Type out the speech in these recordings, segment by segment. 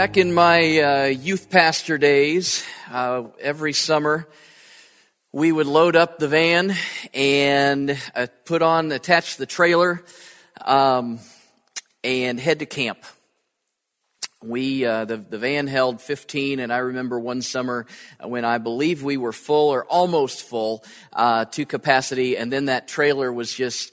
Back in my uh, youth pastor days, uh, every summer, we would load up the van and uh, put on, attach the trailer, um, and head to camp. We, uh, the, the van held 15, and I remember one summer when I believe we were full or almost full uh, to capacity, and then that trailer was just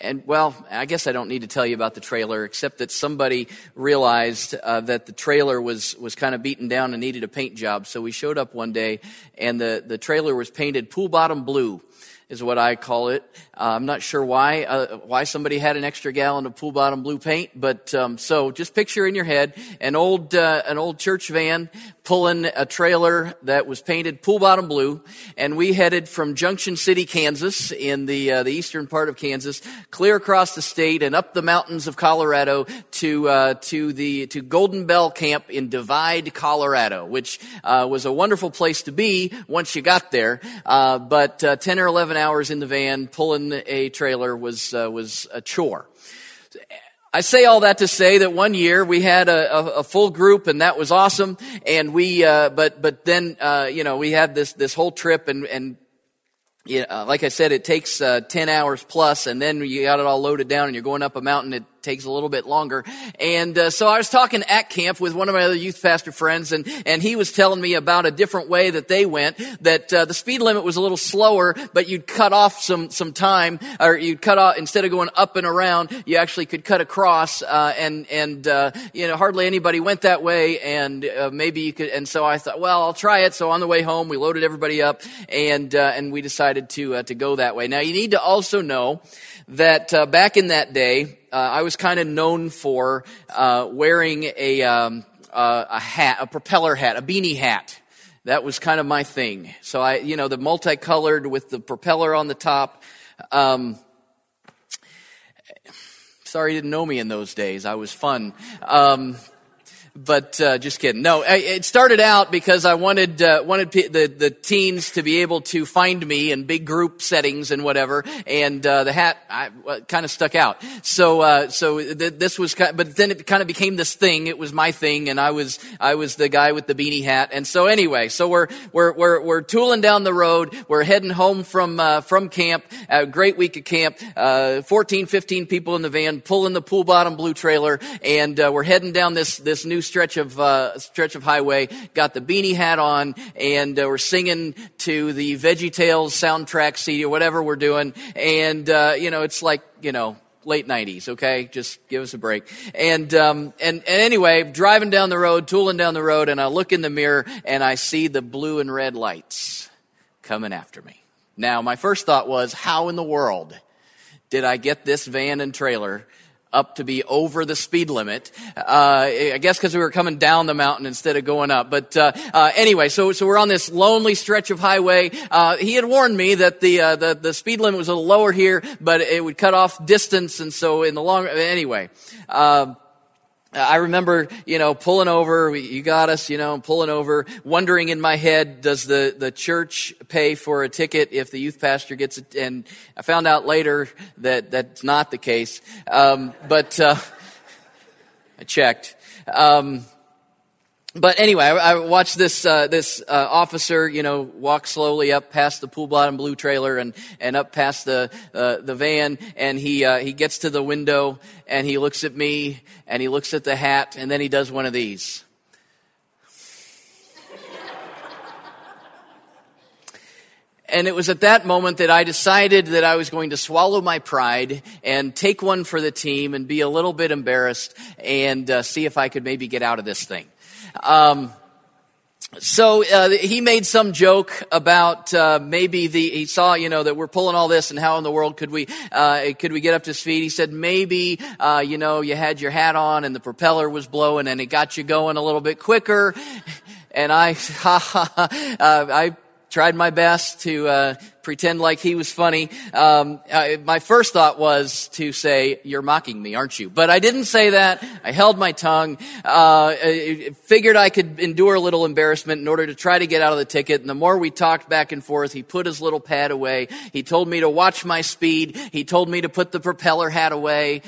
and well, I guess I don't need to tell you about the trailer, except that somebody realized uh, that the trailer was was kind of beaten down and needed a paint job. So we showed up one day, and the the trailer was painted pool bottom blue is what I call it. Uh, I'm not sure why uh, why somebody had an extra gallon of pool bottom blue paint, but um, so just picture in your head an old uh, an old church van pulling a trailer that was painted pool bottom blue, and we headed from Junction City, Kansas, in the uh, the eastern part of Kansas, clear across the state and up the mountains of Colorado to uh, to the to Golden Bell Camp in Divide, Colorado, which uh, was a wonderful place to be once you got there. but ten or eleven hours in the van pulling a trailer was, uh, was a chore. I say all that to say that one year we had a, a, a full group and that was awesome. And we, uh, but, but then, uh, you know, we had this, this whole trip and, and, yeah, like I said, it takes uh, 10 hours plus, and then you got it all loaded down and you're going up a mountain. Takes a little bit longer. And uh, so I was talking at camp with one of my other youth pastor friends, and, and he was telling me about a different way that they went, that uh, the speed limit was a little slower, but you'd cut off some, some time, or you'd cut off, instead of going up and around, you actually could cut across, uh, and, and uh, you know, hardly anybody went that way, and uh, maybe you could, and so I thought, well, I'll try it. So on the way home, we loaded everybody up, and, uh, and we decided to, to go that way. Now, you need to also know that back in that day, uh, I was kind of known for uh, wearing a, um, uh, a hat, a propeller hat, a beanie hat. That was kind of my thing. So I, you know, the multicolored with the propeller on the top. Um, sorry you didn't know me in those days. I was fun. Um, but uh, just kidding. No, it started out because I wanted uh, wanted the the teens to be able to find me in big group settings and whatever, and uh, the hat I, kind of stuck out. So uh, so th- this was, kind of, but then it kind of became this thing. It was my thing, and I was I was the guy with the beanie hat. And so anyway, so we're we're we're, we're tooling down the road. We're heading home from uh, from camp. A great week of camp. Uh, 14, 15 people in the van, pulling the pool bottom blue trailer, and we're heading down this this new stretch of uh, stretch of highway, got the beanie hat on, and uh, we're singing to the Veggie Tales soundtrack CD or whatever we're doing, and uh, you know it's like you know late 90s okay? Just give us a break. And um, and, and anyway driving down the road tooling down the road and i look in the mirror and i see the blue and red lights coming after me. Now my first thought was how in the world did i get this van and trailer up to be over the speed limit. Uh, I guess because we were coming down the mountain instead of going up. But uh, uh, anyway, so so we're on this lonely stretch of highway. Uh, he had warned me that the, uh, the the speed limit was a little lower here, but it would cut off distance, and so in the long anyway. I remember, you know, pulling over, you got us, you know, pulling over, wondering in my head, does the, the church pay for a ticket if the youth pastor gets it? And I found out later that that's not the case. Um, but, uh, I checked. Um, but anyway, I, I watched this uh, this uh, officer, you know, walk slowly up past the pool bottom blue trailer and and up past the uh, the van, and he uh, he gets to the window and he looks at me and he looks at the hat and then he does one of these. And it was at that moment that I decided that I was going to swallow my pride and take one for the team and be a little bit embarrassed and uh, see if I could maybe get out of this thing. Um, so uh, he made some joke about uh, maybe the he saw you know that we're pulling all this and how in the world could we uh, could we get up to speed? He said maybe uh, you know you had your hat on and the propeller was blowing and it got you going a little bit quicker. And I ha, ha, ha, uh, I tried my best to uh, pretend like he was funny. Um, I, my first thought was to say, "You're mocking me, aren't you?" But I didn't say that. I held my tongue. Uh, figured I could endure a little embarrassment in order to try to get out of the ticket. And the more we talked back and forth, he put his little pad away. He told me to watch my speed. He told me to put the propeller hat away.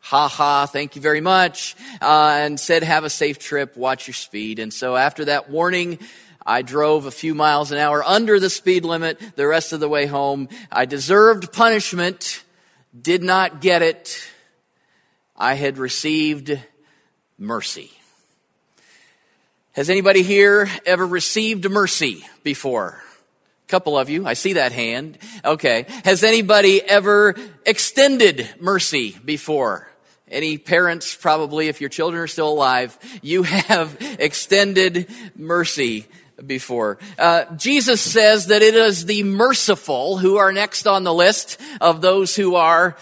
ha ha, thank you very much, uh, and said, have a safe trip, watch your speed. And so after that warning, I drove a few miles an hour under the speed limit the rest of the way home. I deserved punishment, did not get it. I had received mercy. Has anybody here ever received mercy before? A couple of you. I see that hand. Okay. Has anybody ever extended mercy before? Any parents, probably, if your children are still alive, you have extended mercy before. Uh, Jesus says that it is the merciful who are next on the list of those who are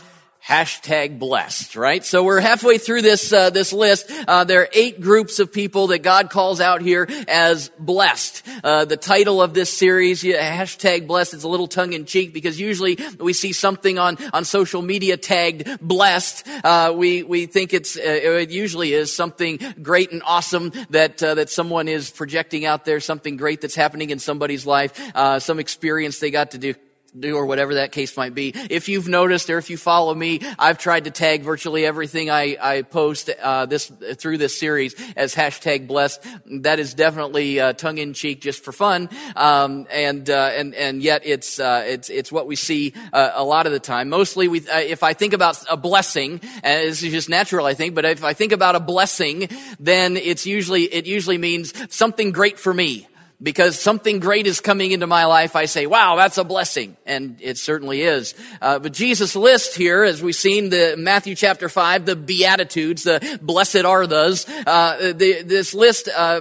hashtag blessed, right? So we're halfway through this uh, this list. Uh, there are eight groups of people that God calls out here as blessed. Uh, the title of this series, hashtag blessed, is a little tongue in cheek because usually we see something on on social media tagged blessed. Uh, we we think it's uh, it usually is something great and awesome that uh, that someone is projecting out there, something great that's happening in somebody's life, some experience they got to do do or whatever that case might be. If you've noticed or if you follow me, I've tried to tag virtually everything I, I post uh, this through this series as hashtag blessed. That is definitely uh, tongue in cheek, just for fun, um, and uh, and and yet it's uh, it's it's what we see uh, a lot of the time. Mostly, we uh, if I think about a blessing, and this is just natural, I think, but if I think about a blessing, then it's usually it usually means something great for me because something great is coming into my life, I say, wow, that's a blessing. And it certainly is. Uh, but Jesus lists here, as we've seen the Matthew chapter 5, the Beatitudes, the blessed are those. Uh, the, this list uh,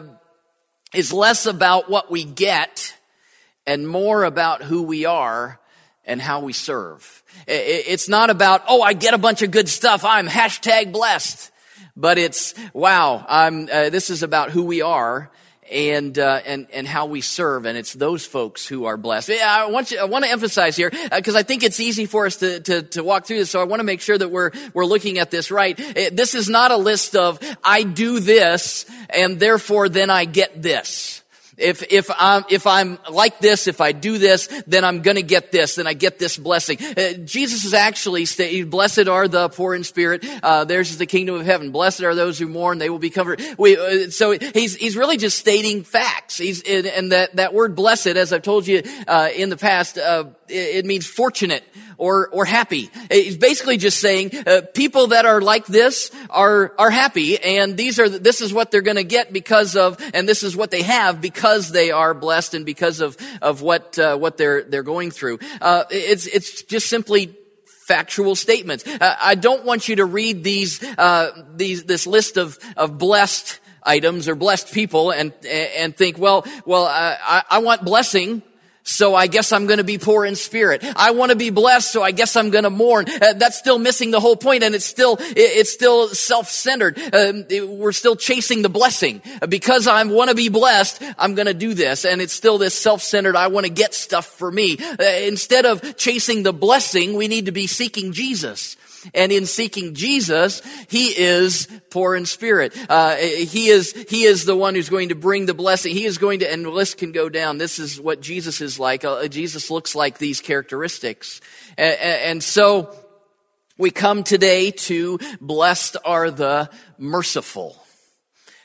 is less about what we get and more about who we are and how we serve. It's not about, oh, I get a bunch of good stuff. I'm hashtag blessed. But it's, wow, I'm, uh, this is about who we are and uh, and and how we serve, and it's those folks who are blessed. I want you, I want to emphasize here because uh, I think it's easy for us to, to to walk through this. So I want to make sure that we're we're looking at this right. Uh, this is not a list of I do this and therefore then I get this. If, if I'm, if I'm like this, if I do this, then I'm gonna get this, then I get this blessing. Uh, Jesus is actually saying, blessed are the poor in spirit, uh, theirs is the kingdom of heaven. Blessed are those who mourn, they will be covered. We, uh, so he's, he's really just stating facts. He's, and that, that word blessed, as I've told you, uh, in the past, uh, it, means fortunate or, or happy. It's basically just saying, uh, people that are like this are, are happy and these are, this is what they're gonna get because of, and this is what they have because they are blessed and because of, of what, uh, what they're, they're going through. Uh, it's, it's just simply factual statements. Uh, I don't want you to read these, uh, these, this list of, of blessed items or blessed people and, and think, well, well, uh, I, I want blessing so I guess I'm going to be poor in spirit. I want to be blessed, so I guess I'm going to mourn. Uh, that's still missing the whole point, and it's still it's still self-centered. Uh, we're still chasing the blessing because I want to be blessed. I'm going to do this, and it's still this self-centered. I want to get stuff for me. Uh, instead of chasing the blessing, we need to be seeking Jesus. And in seeking Jesus, He is poor in spirit. Uh, he is, He is the one who's going to bring the blessing. He is going to, and the list can go down. This is what Jesus is like. Uh, Jesus looks like these characteristics. And, and so, we come today to blessed are the merciful,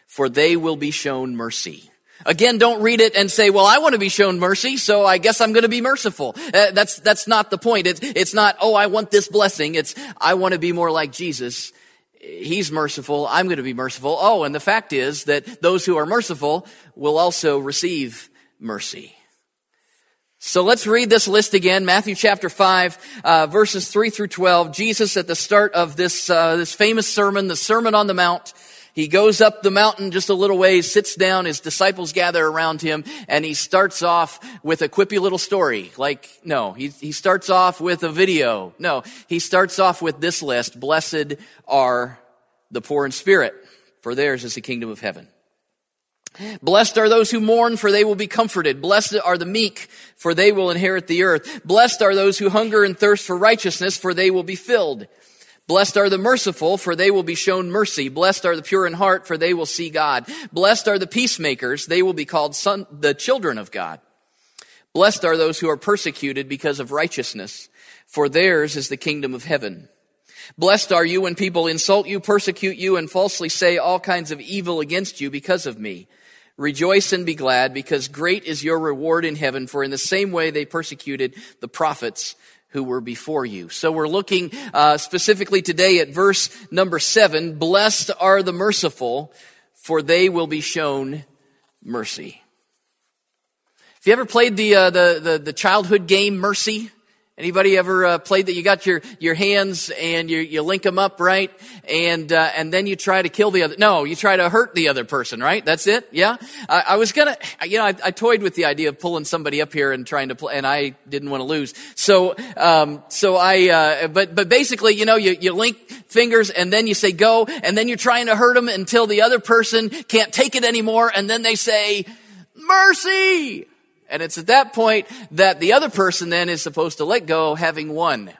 for they will be shown mercy. Again, don't read it and say, well, I want to be shown mercy, so I guess I'm going to be merciful. Uh, that's, that's not the point. It's, it's not, oh, I want this blessing. It's, I want to be more like Jesus. He's merciful. I'm going to be merciful. Oh, and the fact is that those who are merciful will also receive mercy. So let's read this list again. Matthew chapter 5, uh, verses 3 through 12. Jesus at the start of this, uh, this famous sermon, the Sermon on the Mount, he goes up the mountain just a little ways, sits down, his disciples gather around him, and he starts off with a quippy little story. Like, no, he, he starts off with a video. No, he starts off with this list. Blessed are the poor in spirit, for theirs is the kingdom of heaven. Blessed are those who mourn, for they will be comforted. Blessed are the meek, for they will inherit the earth. Blessed are those who hunger and thirst for righteousness, for they will be filled. Blessed are the merciful, for they will be shown mercy. Blessed are the pure in heart, for they will see God. Blessed are the peacemakers, they will be called son, the children of God. Blessed are those who are persecuted because of righteousness, for theirs is the kingdom of heaven. Blessed are you when people insult you, persecute you, and falsely say all kinds of evil against you because of me. Rejoice and be glad, because great is your reward in heaven, for in the same way they persecuted the prophets who were before you. So we're looking uh, specifically today at verse number seven. Blessed are the merciful, for they will be shown mercy. Have you ever played the, uh, the, the, the childhood game Mercy? Anybody ever uh, played that? You got your, your hands and you, you link them up, right? And, uh, and then you try to kill the other, no, you try to hurt the other person, right? That's it? Yeah? I, I was gonna, you know, I, I, toyed with the idea of pulling somebody up here and trying to play, and I didn't want to lose. So, um, so I, uh, but, but basically, you know, you, you link fingers and then you say go, and then you're trying to hurt them until the other person can't take it anymore, and then they say, mercy! And it's at that point that the other person then is supposed to let go, having won.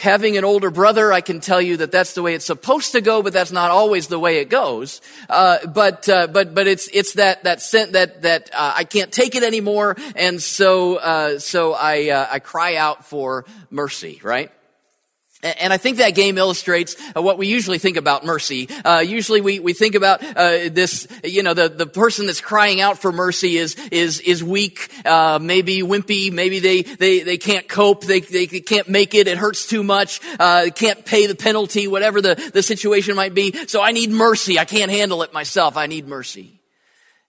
Having an older brother, I can tell you that that's the way it's supposed to go, but that's not always the way it goes. Uh, but uh, but but it's it's that that scent that that uh, I can't take it anymore, and so uh, so I uh, I cry out for mercy, right? And I think that game illustrates uh, what we usually think about mercy. Uh, usually we, we think about uh, this, you know, the, the person that's crying out for mercy is is is weak, uh, maybe wimpy, maybe they, they, they can't cope, they, they can't make it, it hurts too much, uh, can't pay the penalty, whatever the, the situation might be. So I need mercy. I can't handle it myself. I need mercy.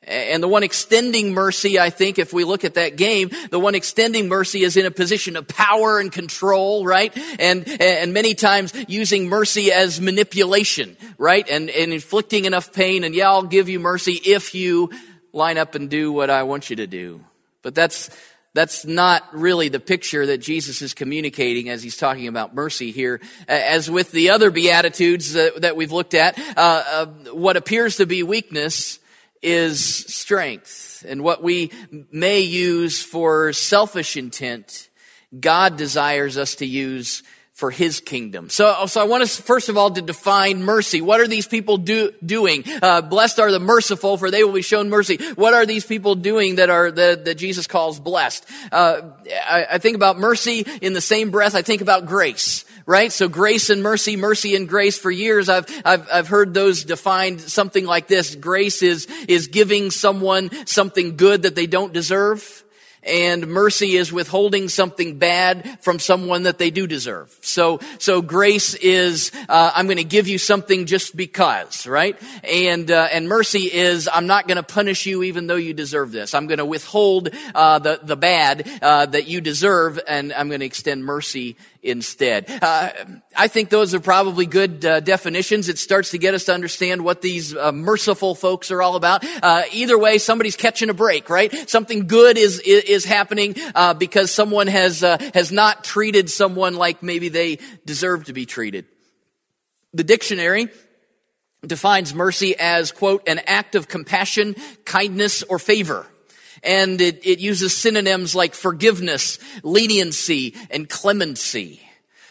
And the one extending mercy, I think, if we look at that game, the one extending mercy is in a position of power and control, right? And, and many times using mercy as manipulation, right? And, and inflicting enough pain and yeah, I'll give you mercy if you line up and do what I want you to do. But that's, that's not really the picture that Jesus is communicating as he's talking about mercy here. As with the other Beatitudes that, we've looked at, uh, uh, what appears to be weakness is strength. And what we may use for selfish intent, God desires us to use for his kingdom. So, so I want us first of all to define mercy. What are these people do, doing? Uh, blessed are the merciful, for they will be shown mercy. What are these people doing that are that, that Jesus calls blessed? Uh, I, I think about mercy in the same breath. I think about grace right? So grace and mercy, mercy and grace. For years, I've, I've, I've heard those defined something like this. Grace is, is giving someone something good that they don't deserve and mercy is withholding something bad from someone that they do deserve. So, so grace is, uh, I'm going to give you something just because, right? And, uh, and mercy is, I'm not going to punish you even though you deserve this. I'm going to withhold, uh, the, the bad, uh, that you deserve and I'm going to extend mercy instead. Uh, I think those are probably good uh, definitions. It starts to get us to understand what these uh, merciful folks are all about. Uh, either way, somebody's catching a break, right? Something good is is, is happening uh, because someone has uh, has not treated someone like maybe they deserve to be treated. The dictionary defines mercy as quote an act of compassion, kindness, or favor and it, it uses synonyms like forgiveness, leniency, and clemency.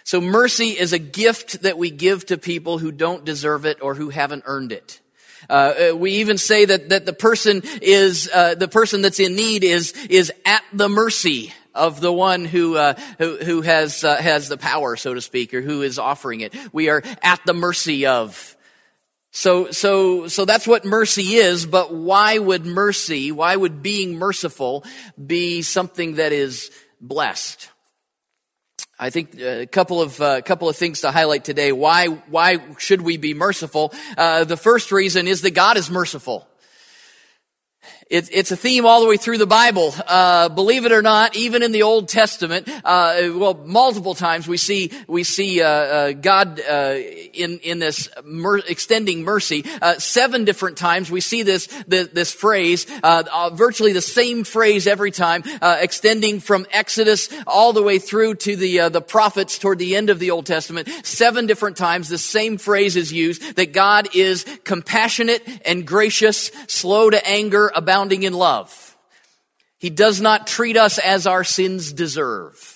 So mercy is a gift that we give to people who don't deserve it or who haven't earned it. Uh, uh, we even say that, that the person is uh, the person that's in need is is at the mercy of the one who uh, who, who has uh, has the power, so to speak, or who is offering it. We are at the mercy of. So, so, so that's what mercy is, but why would mercy, why would being merciful be something that is blessed? I think a couple of uh, couple of things to highlight today. Why why should we be merciful? Uh, the first reason is that God is merciful. It's, it's a theme all the way through the Bible. Uh, believe it or not, even in the Old Testament, uh, well, multiple times we see we see uh, uh God uh, in in this mer- extending mercy. Uh, seven different times we see this this, this phrase, virtually the same phrase every time, extending from Exodus all the way through to the the prophets toward the end of the Old Testament. Seven different times the same phrase is used that God is compassionate and gracious, slow to anger, about abounding in love. He does not treat us as our sins deserve.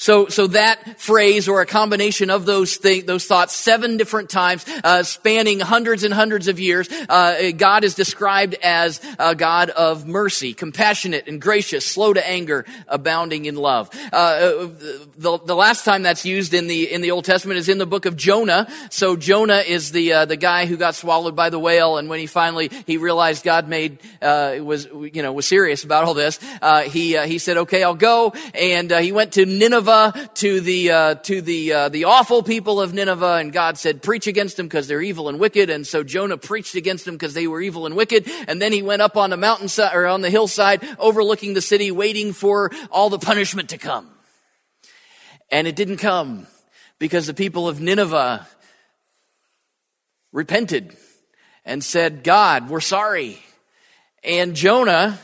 So, so that phrase or a combination of those things, those thoughts, seven different times, uh, spanning hundreds and hundreds of years, uh, God is described as a God of mercy, compassionate and gracious, slow to anger, abounding in love. Uh, the, the last time that's used in the in the Old Testament is in the book of Jonah. So Jonah is the uh, the guy who got swallowed by the whale, and when he finally he realized God made uh, was you know was serious about all this, uh, he he said, "Okay, I'll go," and he went to Nineveh. Nineveh to the uh, to the uh, the awful people of Nineveh, and God said, "Preach against them because they're evil and wicked." And so Jonah preached against them because they were evil and wicked. And then he went up on the mountainside or on the hillside, overlooking the city, waiting for all the punishment to come. And it didn't come because the people of Nineveh repented and said, "God, we're sorry." And Jonah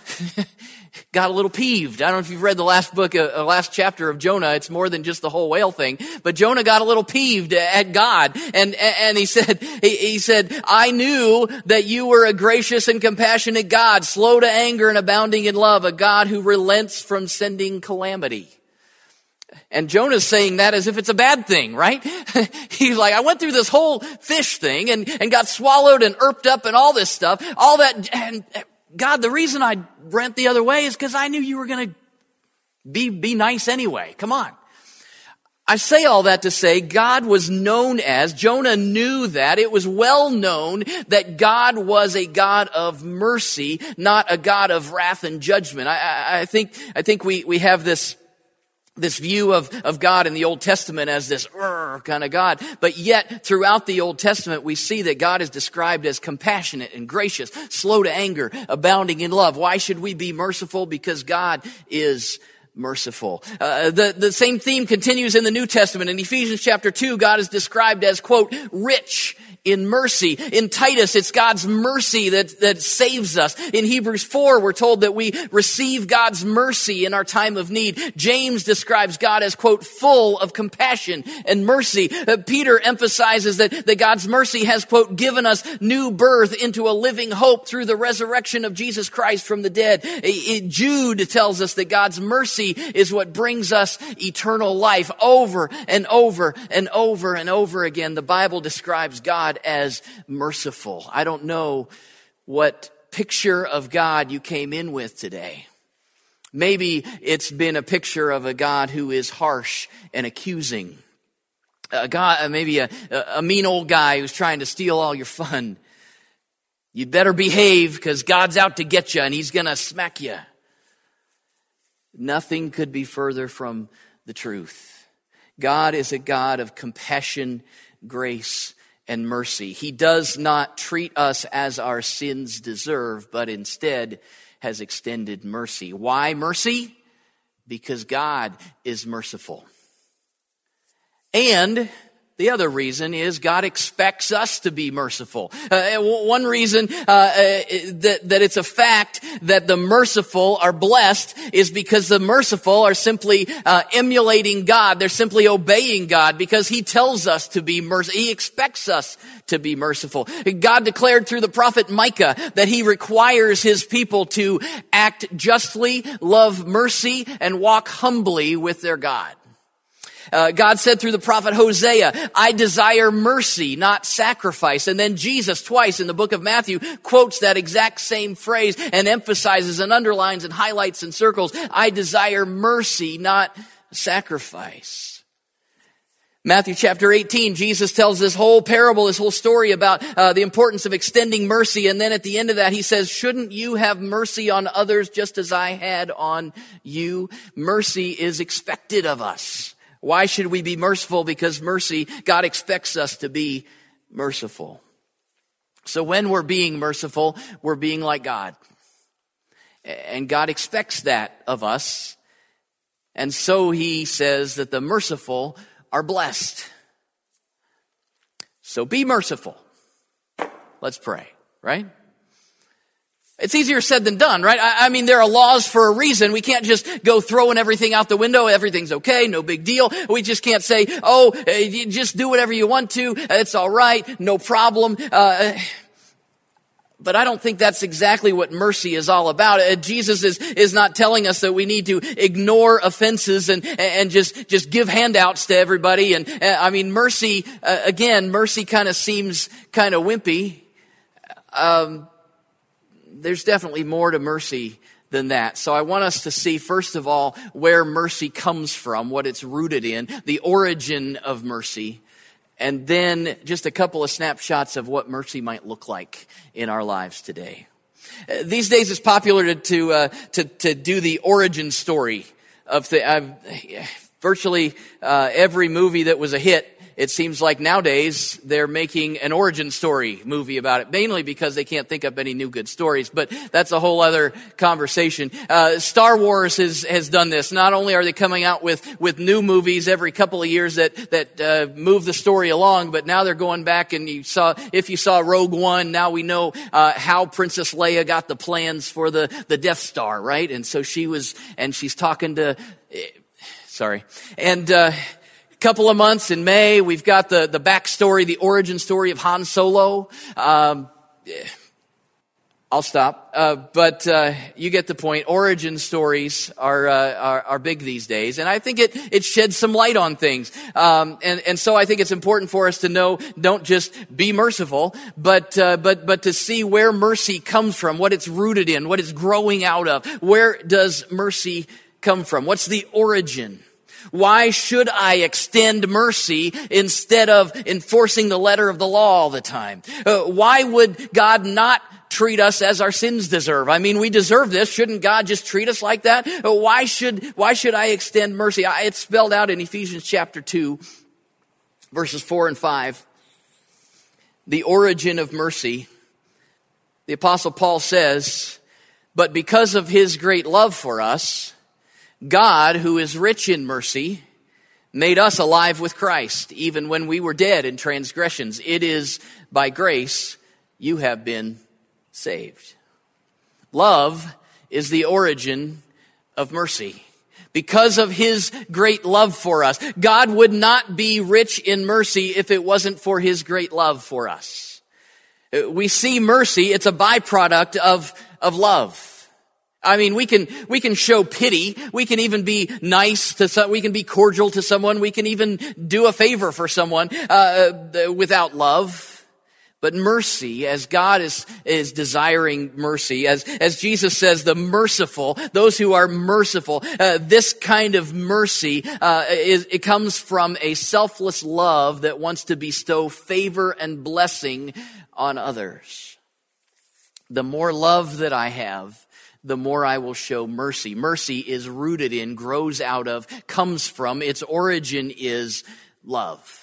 got a little peeved. I don't know if you've read the last book, uh, uh, last chapter of Jonah. It's more than just the whole whale thing. But Jonah got a little peeved at God, and and he said he, he said, "I knew that you were a gracious and compassionate God, slow to anger and abounding in love, a God who relents from sending calamity." And Jonah's saying that as if it's a bad thing, right? He's like, I went through this whole fish thing and, and got swallowed and erped up and all this stuff, all that, and God, the reason I went the other way is because I knew you were going to be, be nice anyway. Come on. I say all that to say God was known as, Jonah knew that, it was well known that God was a God of mercy, not a God of wrath and judgment. I, I, I think, I think we, we have this, this view of, of God in the Old Testament as this kind of God. But yet, throughout the Old Testament, we see that God is described as compassionate and gracious, slow to anger, abounding in love. Why should we be merciful? Because God is merciful. Uh, the, the same theme continues in the New Testament. In Ephesians chapter 2, God is described as, quote, rich in mercy. In Titus, it's God's mercy that, that saves us. In Hebrews 4, we're told that we receive God's mercy in our time of need. James describes God as, quote, full of compassion and mercy. Uh, Peter emphasizes that, that God's mercy has, quote, given us new birth into a living hope through the resurrection of Jesus Christ from the dead. Jude tells us that God's mercy is what brings us eternal life over and over and over and over again. The Bible describes God As merciful. I don't know what picture of God you came in with today. Maybe it's been a picture of a God who is harsh and accusing. A God, uh, maybe a, a mean old guy who's trying to steal all your fun. You'd better behave because God's out to get you and he's going to smack you. Nothing could be further from the truth. God is a God of compassion, grace, and mercy. He does not treat us as our sins deserve, but instead has extended mercy. Why mercy? Because God is merciful. And the other reason is God expects us to be merciful. Uh, one reason uh, uh, that, that it's a fact that the merciful are blessed is because the merciful are simply uh, emulating God. They're simply obeying God because He tells us to be merciful. He expects us to be merciful. God declared through the prophet Micah that He requires His people to act justly, love mercy, and walk humbly with their God. Uh, God said through the prophet Hosea, I desire mercy, not sacrifice. And then Jesus twice in the book of Matthew quotes that exact same phrase and emphasizes and underlines and highlights and circles, I desire mercy, not sacrifice. Matthew chapter 18, Jesus tells this whole parable, this whole story about uh, the importance of extending mercy. And then at the end of that, he says, shouldn't you have mercy on others just as I had on you? Mercy is expected of us. Why should we be merciful? Because mercy, God expects us to be merciful. So when we're being merciful, we're being like God. And God expects that of us. And so he says that the merciful are blessed. So be merciful. Let's pray, right? It's easier said than done, right? I, I, mean, there are laws for a reason. We can't just go throwing everything out the window. Everything's okay. No big deal. We just can't say, oh, uh, just do whatever you want to. It's all right. No problem. Uh, But I don't think that's exactly what mercy is all about. Uh, Jesus is, is not telling us that we need to ignore offenses and, and just, just give handouts to everybody. And uh, I mean, mercy, uh, again, mercy kind of seems kind of wimpy. Um, there's definitely more to mercy than that. So I want us to see, first of all, where mercy comes from, what it's rooted in, the origin of mercy, and then just a couple of snapshots of what mercy might look like in our lives today. Uh, these days it's popular to, to, uh, to, to do the origin story of the, uh, virtually uh, every movie that was a hit it seems like nowadays they're making an origin story movie about it, mainly because they can't think up any new good stories. But that's a whole other conversation. Uh, Star Wars has has done this. Not only are they coming out with with new movies every couple of years that that uh, move the story along, but now they're going back and you saw if you saw Rogue One, now we know uh, how Princess Leia got the plans for the the Death Star, right? And so she was, and she's talking to. Eh, sorry, and uh, couple of months in May, we've got the, the backstory, the origin story of Han Solo. Um, I'll stop. Uh, but uh, you get the point. Origin stories are, uh, are, are big these days, and I think it it sheds some light on things. Um, and and so I think it's important for us to know don't just be merciful, but uh, but but to see where mercy comes from, what it's rooted in, what it's growing out of. Where does mercy come from? What's the origin? Why should I extend mercy instead of enforcing the letter of the law all the time? Uh, why would God not treat us as our sins deserve? I mean, we deserve this. Shouldn't God just treat us like that? Uh, why should, why should I extend mercy? It's spelled out in Ephesians chapter 2, verses 4 and 5. The origin of mercy. The apostle Paul says, but because of his great love for us, God, who is rich in mercy, made us alive with Christ, even when we were dead in transgressions. It is by grace you have been saved. Love is the origin of mercy. Because of his great love for us, God would not be rich in mercy if it wasn't for his great love for us. We see mercy, it's a byproduct of, of love. I mean, we can, we can show pity. We can even be nice to some, we can be cordial to someone. We can even do a favor for someone, uh, without love. But mercy, as God is, is desiring mercy, as, as Jesus says, the merciful, those who are merciful, uh, this kind of mercy, uh, is, it comes from a selfless love that wants to bestow favor and blessing on others. The more love that I have, the more I will show mercy. Mercy is rooted in, grows out of, comes from, its origin is love.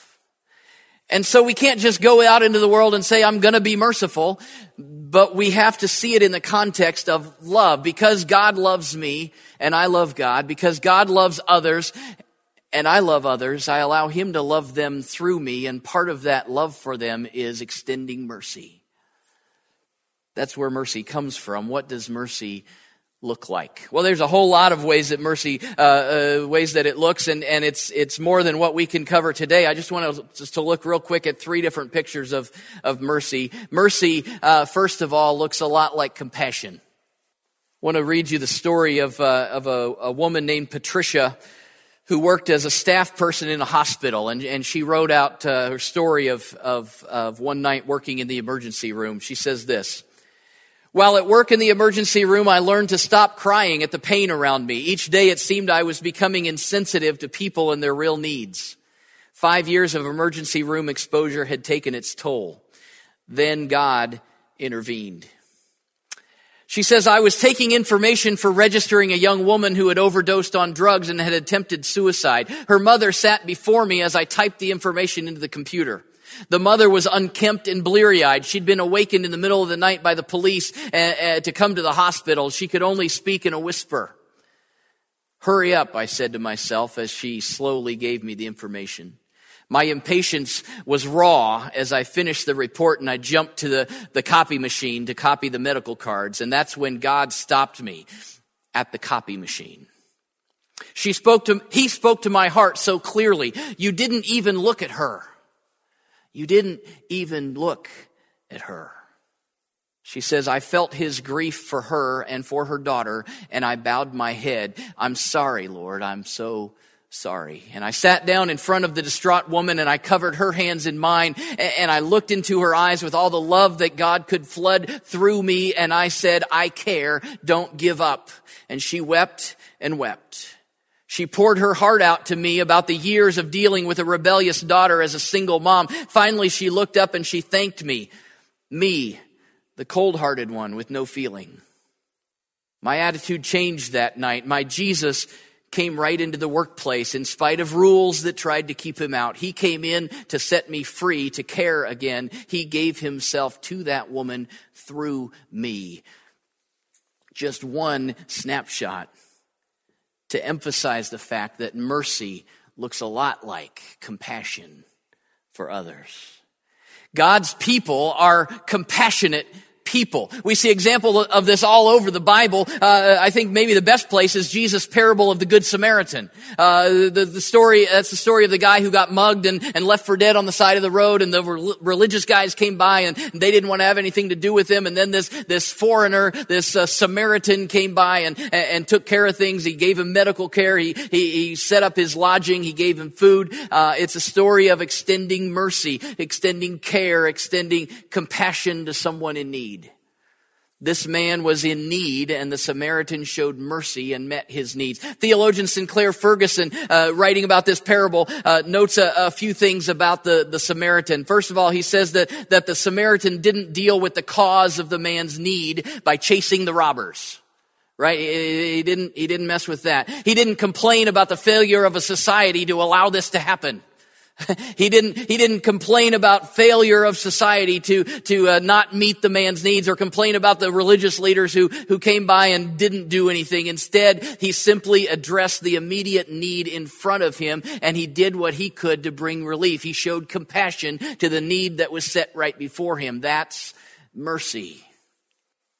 And so we can't just go out into the world and say, I'm going to be merciful, but we have to see it in the context of love. Because God loves me and I love God, because God loves others and I love others, I allow Him to love them through me, and part of that love for them is extending mercy. That's where mercy comes from. What does mercy look like? Well, there's a whole lot of ways that mercy, uh, uh, ways that it looks, and, and it's, it's more than what we can cover today. I just want to, just to look real quick at three different pictures of, of mercy. Mercy, uh, first of all, looks a lot like compassion. I want to read you the story of, uh, of a, a woman named Patricia who worked as a staff person in a hospital, and, and she wrote out uh, her story of, of, of one night working in the emergency room. She says this. While at work in the emergency room, I learned to stop crying at the pain around me. Each day it seemed I was becoming insensitive to people and their real needs. Five years of emergency room exposure had taken its toll. Then God intervened. She says, I was taking information for registering a young woman who had overdosed on drugs and had attempted suicide. Her mother sat before me as I typed the information into the computer. The mother was unkempt and bleary eyed. She'd been awakened in the middle of the night by the police uh, uh, to come to the hospital. She could only speak in a whisper. Hurry up, I said to myself as she slowly gave me the information. My impatience was raw as I finished the report and I jumped to the, the copy machine to copy the medical cards. And that's when God stopped me at the copy machine. She spoke to, he spoke to my heart so clearly. You didn't even look at her. You didn't even look at her. She says, I felt his grief for her and for her daughter, and I bowed my head. I'm sorry, Lord. I'm so sorry. And I sat down in front of the distraught woman and I covered her hands in mine and I looked into her eyes with all the love that God could flood through me and I said, I care. Don't give up. And she wept and wept. She poured her heart out to me about the years of dealing with a rebellious daughter as a single mom. Finally, she looked up and she thanked me. Me, the cold hearted one with no feeling. My attitude changed that night. My Jesus came right into the workplace in spite of rules that tried to keep him out. He came in to set me free, to care again. He gave himself to that woman through me. Just one snapshot to emphasize the fact that mercy looks a lot like compassion for others. God's people are compassionate people. We see example of this all over the Bible. Uh, I think maybe the best place is Jesus' parable of the Good Samaritan. Uh, the, the story, that's the story of the guy who got mugged and, and left for dead on the side of the road and the re- religious guys came by and they didn't want to have anything to do with him. And then this, this foreigner, this uh, Samaritan came by and, and, and, took care of things. He gave him medical care. He, he, he set up his lodging. He gave him food. Uh, it's a story of extending mercy, extending care, extending compassion to someone in need. This man was in need, and the Samaritan showed mercy and met his needs. Theologian Sinclair Ferguson, uh, writing about this parable, uh, notes a, a, few things about the, the Samaritan. First of all, he says that, that the Samaritan didn't deal with the cause of the man's need by chasing the robbers right he didn't he didn't mess with that he didn't complain about the failure of a society to allow this to happen he didn't, he didn't complain about failure of society to, to uh, not meet the man's needs or complain about the religious leaders who, who came by and didn't do anything. Instead, he simply addressed the immediate need in front of him and he did what he could to bring relief. He showed compassion to the need that was set right before him. That's mercy.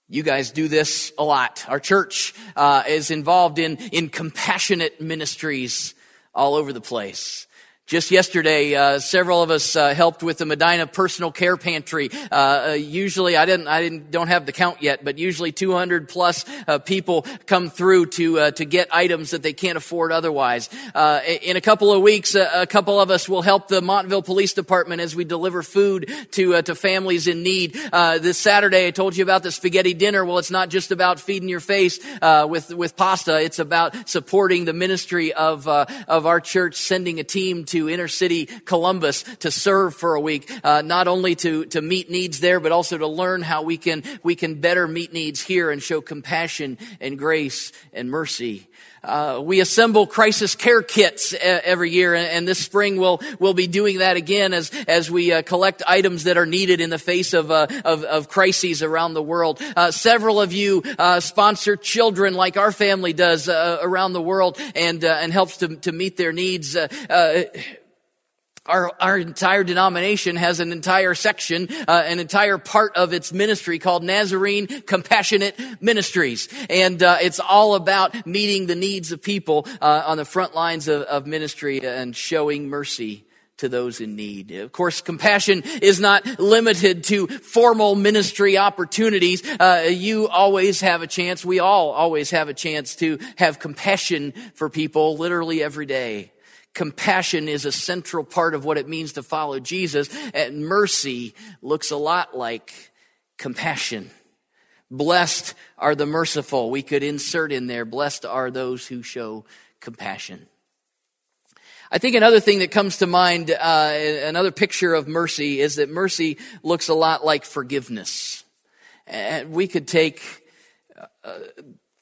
You guys do this a lot. Our church uh, is involved in, in compassionate ministries all over the place. Just yesterday, uh, several of us uh, helped with the Medina Personal Care Pantry. Uh, uh usually, I didn't, I didn't, don't have the count yet, but usually 200 plus uh, people come through to uh, to get items that they can't afford otherwise. in a couple of weeks, a couple of us will help the Montville Police Department as we deliver food to to families in need. this Saturday, I told you about the spaghetti dinner. Well, it's not just about feeding your face with with pasta. It's about supporting the ministry of of our church, sending a team to inner city Columbus to serve for a week, uh, not only to, to meet needs there, but also to learn how we can, we can better meet needs here and show compassion and grace and mercy. Uh, we assemble crisis care kits every year, and, this spring we'll we'll be doing that again as as we uh, collect items that are needed in the face of uh, of, of, crises around the world. Uh, several of you uh, sponsor children, like our family does uh, around the world, and and helps to to meet their needs our, our entire denomination has an entire section, uh, an entire part of its ministry called Nazarene Compassionate Ministries. And uh, it's all about meeting the needs of people uh, on the front lines of, of ministry and showing mercy to those in need. Of course, compassion is not limited to formal ministry opportunities. Uh, you always have a chance, we all always have a chance to have compassion for people literally every day. Compassion is a central part of what it means to follow Jesus, and mercy looks a lot like compassion. Blessed are the merciful. We could insert in there, blessed are those who show compassion. I think another thing that comes to mind, uh, another picture of mercy, is that mercy looks a lot like forgiveness. And we could take uh,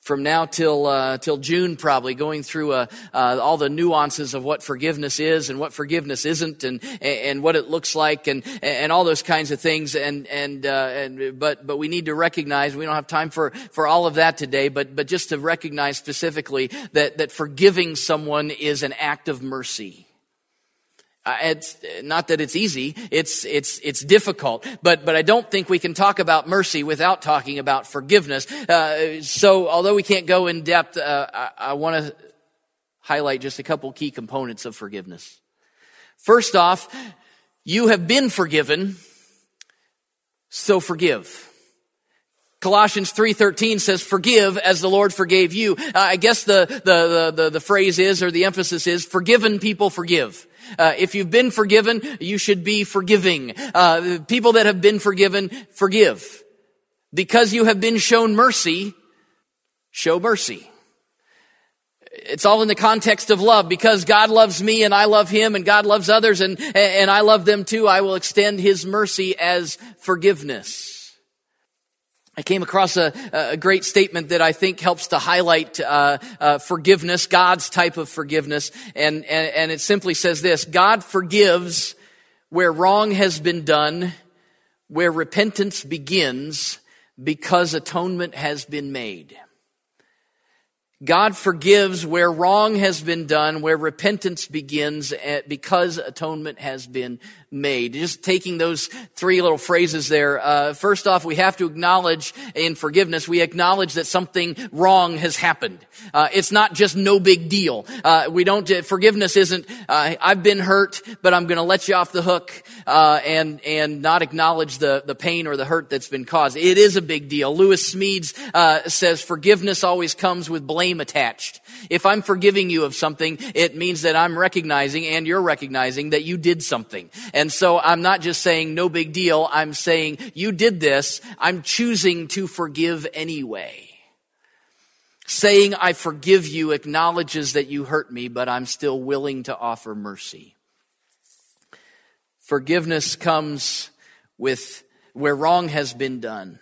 from now till uh, till June, probably going through uh, uh, all the nuances of what forgiveness is and what forgiveness isn't, and and what it looks like, and and all those kinds of things. And and uh, and but but we need to recognize we don't have time for for all of that today. But but just to recognize specifically that that forgiving someone is an act of mercy. Uh, it's not that it's easy. It's, it's, it's difficult. But, but I don't think we can talk about mercy without talking about forgiveness. Uh, so although we can't go in depth, uh, I, I want to highlight just a couple key components of forgiveness. First off, you have been forgiven, so forgive. Colossians 3:13 says forgive as the Lord forgave you. Uh, I guess the, the, the, the, phrase is or the emphasis is forgiven people forgive. Uh, if you've been forgiven, you should be forgiving. Uh, people that have been forgiven, forgive. Because you have been shown mercy, show mercy. It's all in the context of love. Because God loves me and I love Him and God loves others and, and I love them too, I will extend His mercy as forgiveness. I came across a, a, great statement that I think helps to highlight uh, uh, forgiveness, God's type of forgiveness, and, and, and it simply says this: God forgives where wrong has been done, where repentance begins, because atonement has been made. God forgives where wrong has been done, where repentance begins, eh, because atonement has been made. Just taking those three little phrases there. Uh, first off, we have to acknowledge in forgiveness, we acknowledge that something wrong has happened. Uh, it's not just no big deal. Uh, we don't. Uh, forgiveness isn't. Uh, I've been hurt, but I'm going to let you off the hook uh, and and not acknowledge the the pain or the hurt that's been caused. It is a big deal. Lewis Smedes says forgiveness always comes with blame attached. If I'm forgiving you of something, it means that I'm recognizing and you're recognizing that you did something. And so I'm not just saying no big deal. I'm saying you did this. I'm choosing to forgive anyway. Saying I forgive you acknowledges that you hurt me, but I'm still willing to offer mercy. Forgiveness comes with where wrong has been done.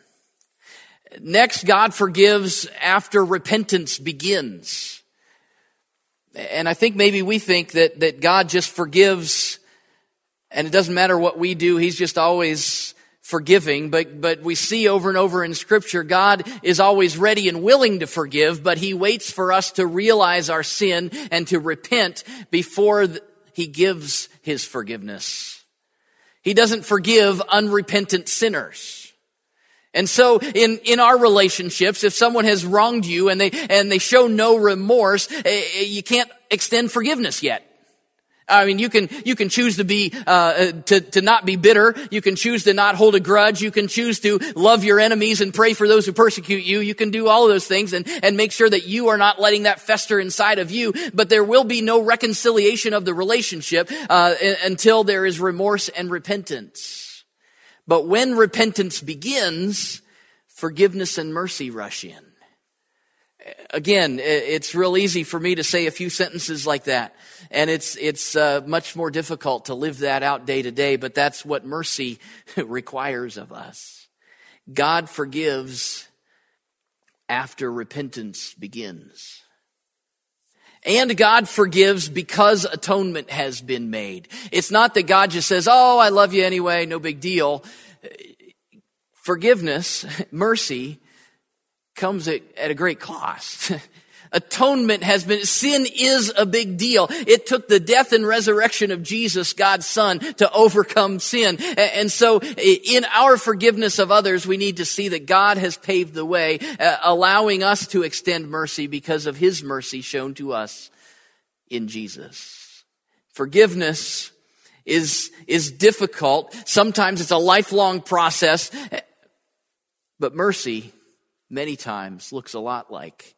Next, God forgives after repentance begins. And I think maybe we think that, that God just forgives and it doesn't matter what we do, He's just always forgiving. But, but we see over and over in scripture, God is always ready and willing to forgive, but He waits for us to realize our sin and to repent before He gives His forgiveness. He doesn't forgive unrepentant sinners. And so in, in our relationships, if someone has wronged you and they, and they show no remorse, eh, eh, you can't extend forgiveness yet. I mean, you can, you can choose to be, uh, uh, to, to not be bitter. You can choose to not hold a grudge. You can choose to love your enemies and pray for those who persecute you. You can do all of those things and, and make sure that you are not letting that fester inside of you. But there will be no reconciliation of the relationship, uh, until there is remorse and repentance. But when repentance begins, forgiveness and mercy rush in. Again, it's real easy for me to say a few sentences like that, and it's it's uh, much more difficult to live that out day to day. But that's what mercy requires of us. God forgives after repentance begins. And God forgives because atonement has been made. It's not that God just says, Oh, I love you anyway, no big deal. Forgiveness, mercy, comes at, at a great cost. Atonement has been, sin is a big deal. It took the death and resurrection of Jesus, God's son, to overcome sin. And so in our forgiveness of others, we need to see that God has paved the way, uh, allowing us to extend mercy because of his mercy shown to us in Jesus. Forgiveness is, is difficult. Sometimes it's a lifelong process, but mercy many times looks a lot like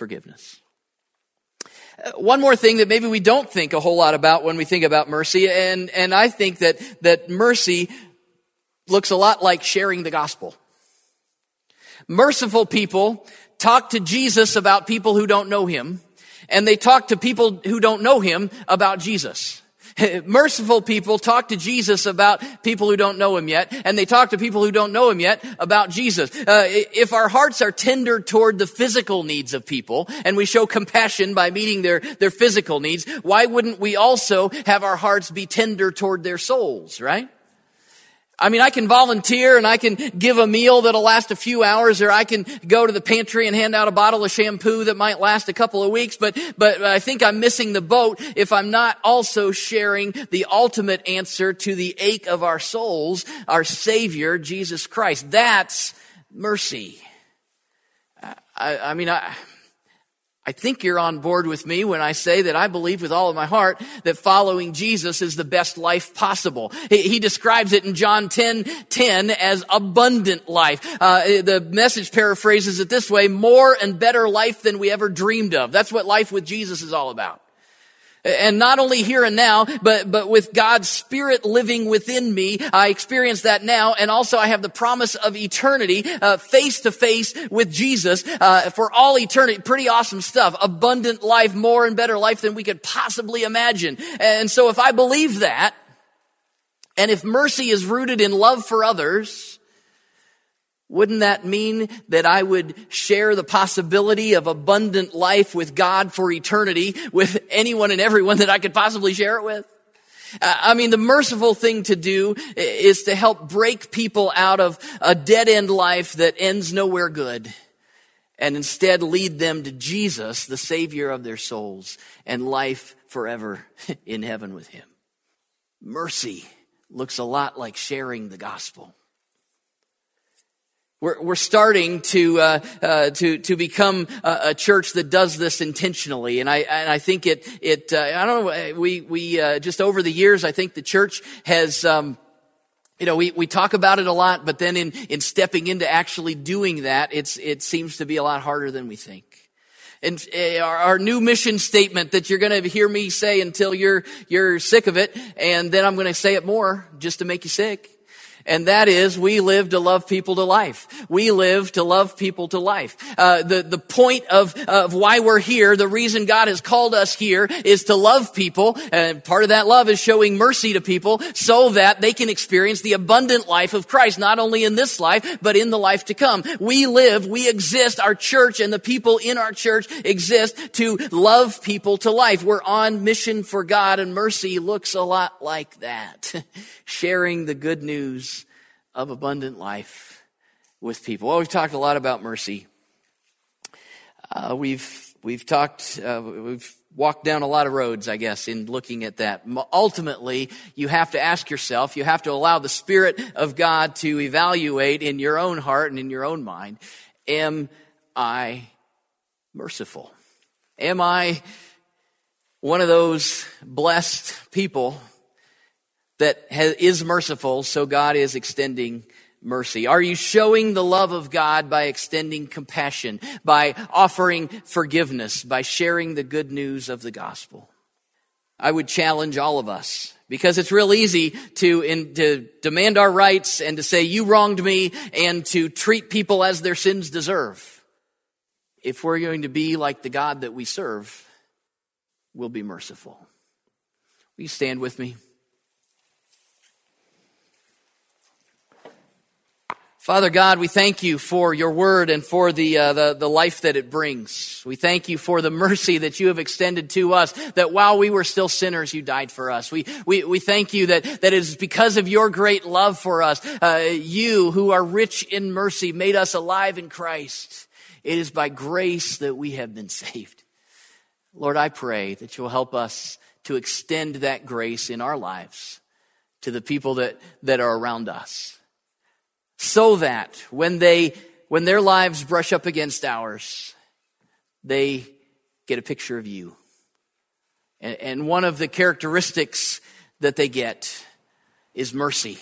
forgiveness. Uh, one more thing that maybe we don't think a whole lot about when we think about mercy, and, and I think that, that mercy looks a lot like sharing the gospel. Merciful people talk to Jesus about people who don't know him, and they talk to people who don't know him about Jesus. Merciful people talk to Jesus about people who don't know him yet, and they talk to people who don't know him yet about Jesus. Uh, if our hearts are tender toward the physical needs of people, and we show compassion by meeting their, their physical needs, why wouldn't we also have our hearts be tender toward their souls, right? I mean, I can volunteer and I can give a meal that'll last a few hours or I can go to the pantry and hand out a bottle of shampoo that might last a couple of weeks, but, but I think I'm missing the boat if I'm not also sharing the ultimate answer to the ache of our souls, our Savior, Jesus Christ. That's mercy. I, I mean, I, I think you're on board with me when I say that I believe with all of my heart that following Jesus is the best life possible. He, describes it in John 10, 10 as abundant life. Uh, the message paraphrases it this way, more and better life than we ever dreamed of. That's what life with Jesus is all about. And not only here and now, but, but with God's Spirit living within me, I experience that now. And also I have the promise of eternity, face to face with Jesus, uh, for all eternity. Pretty awesome stuff. Abundant life, more and better life than we could possibly imagine. And so if I believe that, and if mercy is rooted in love for others, wouldn't that mean that I would share the possibility of abundant life with God for eternity with anyone and everyone that I could possibly share it with? Uh, I mean, the merciful thing to do is to help break people out of a dead end life that ends nowhere good and instead lead them to Jesus, the Savior of their souls, and life forever in heaven with Him. Mercy looks a lot like sharing the gospel. We're, we're starting to, uh, uh, to, to become a, a, church that does this intentionally. And I, and I think it, it, uh, I don't know, we, we, uh, just over the years, I think the church has, um, you know, we, we talk about it a lot, but then in, in stepping into actually doing that, it's, it seems to be a lot harder than we think. And uh, our, our, new mission statement that you're going to hear me say until you're, you're sick of it, and then I'm going to say it more just to make you sick and that is we live to love people to life. We live to love people to life. Uh, the the point of of why we're here, the reason God has called us here, is to love people, and part of that love is showing mercy to people, so that they can experience the abundant life of Christ, not only in this life but in the life to come. We live, we exist. Our church and the people in our church exist to love people to life. We're on mission for God, and mercy looks a lot like that, sharing the good news of abundant life with people. Well, we've talked a lot about mercy. Uh, we've we've talked uh, we've walked down a lot of roads, I guess, in looking at that. Ultimately, you have to ask yourself, you have to allow the Spirit of God to evaluate in your own heart and in your own mind, am I merciful? Am I one of those blessed people that is merciful, so God is extending mercy? Are you showing the love of God by extending compassion, by offering forgiveness, by sharing the good news of the gospel? I would challenge all of us because it's real easy to, in, to demand our rights and to say, you wronged me and to treat people as their sins deserve. If we're going to be like the God that we serve, we'll be merciful. Will you stand with me? Father God, we thank you for your word and for the, uh, the, the life that it brings. We thank you for the mercy that you have extended to us, that while we were still sinners, you died for us. We, we, we thank you that, that it is because of your great love for us, uh, you who are rich in mercy made us alive in Christ. It is by grace that we have been saved. Lord, I pray that you'll help us to extend that grace in our lives to the people that, that are around us so that when they when their lives brush up against ours they get a picture of you and, and one of the characteristics that they get is mercy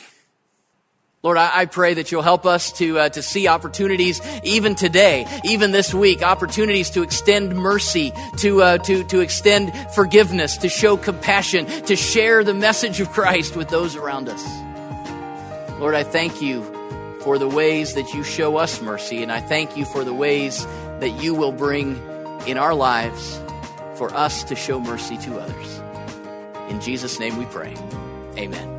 Lord, I, I, pray that you'll help us to, uh, to see opportunities even today, even this week, opportunities to extend mercy, to, uh, to, to extend forgiveness, to show compassion, to share the message of Christ with those around us. Lord, I thank you for the ways that you show us mercy, and I thank you for the ways that you will bring in our lives for us to show mercy to others. In Jesus' name we pray. Amen.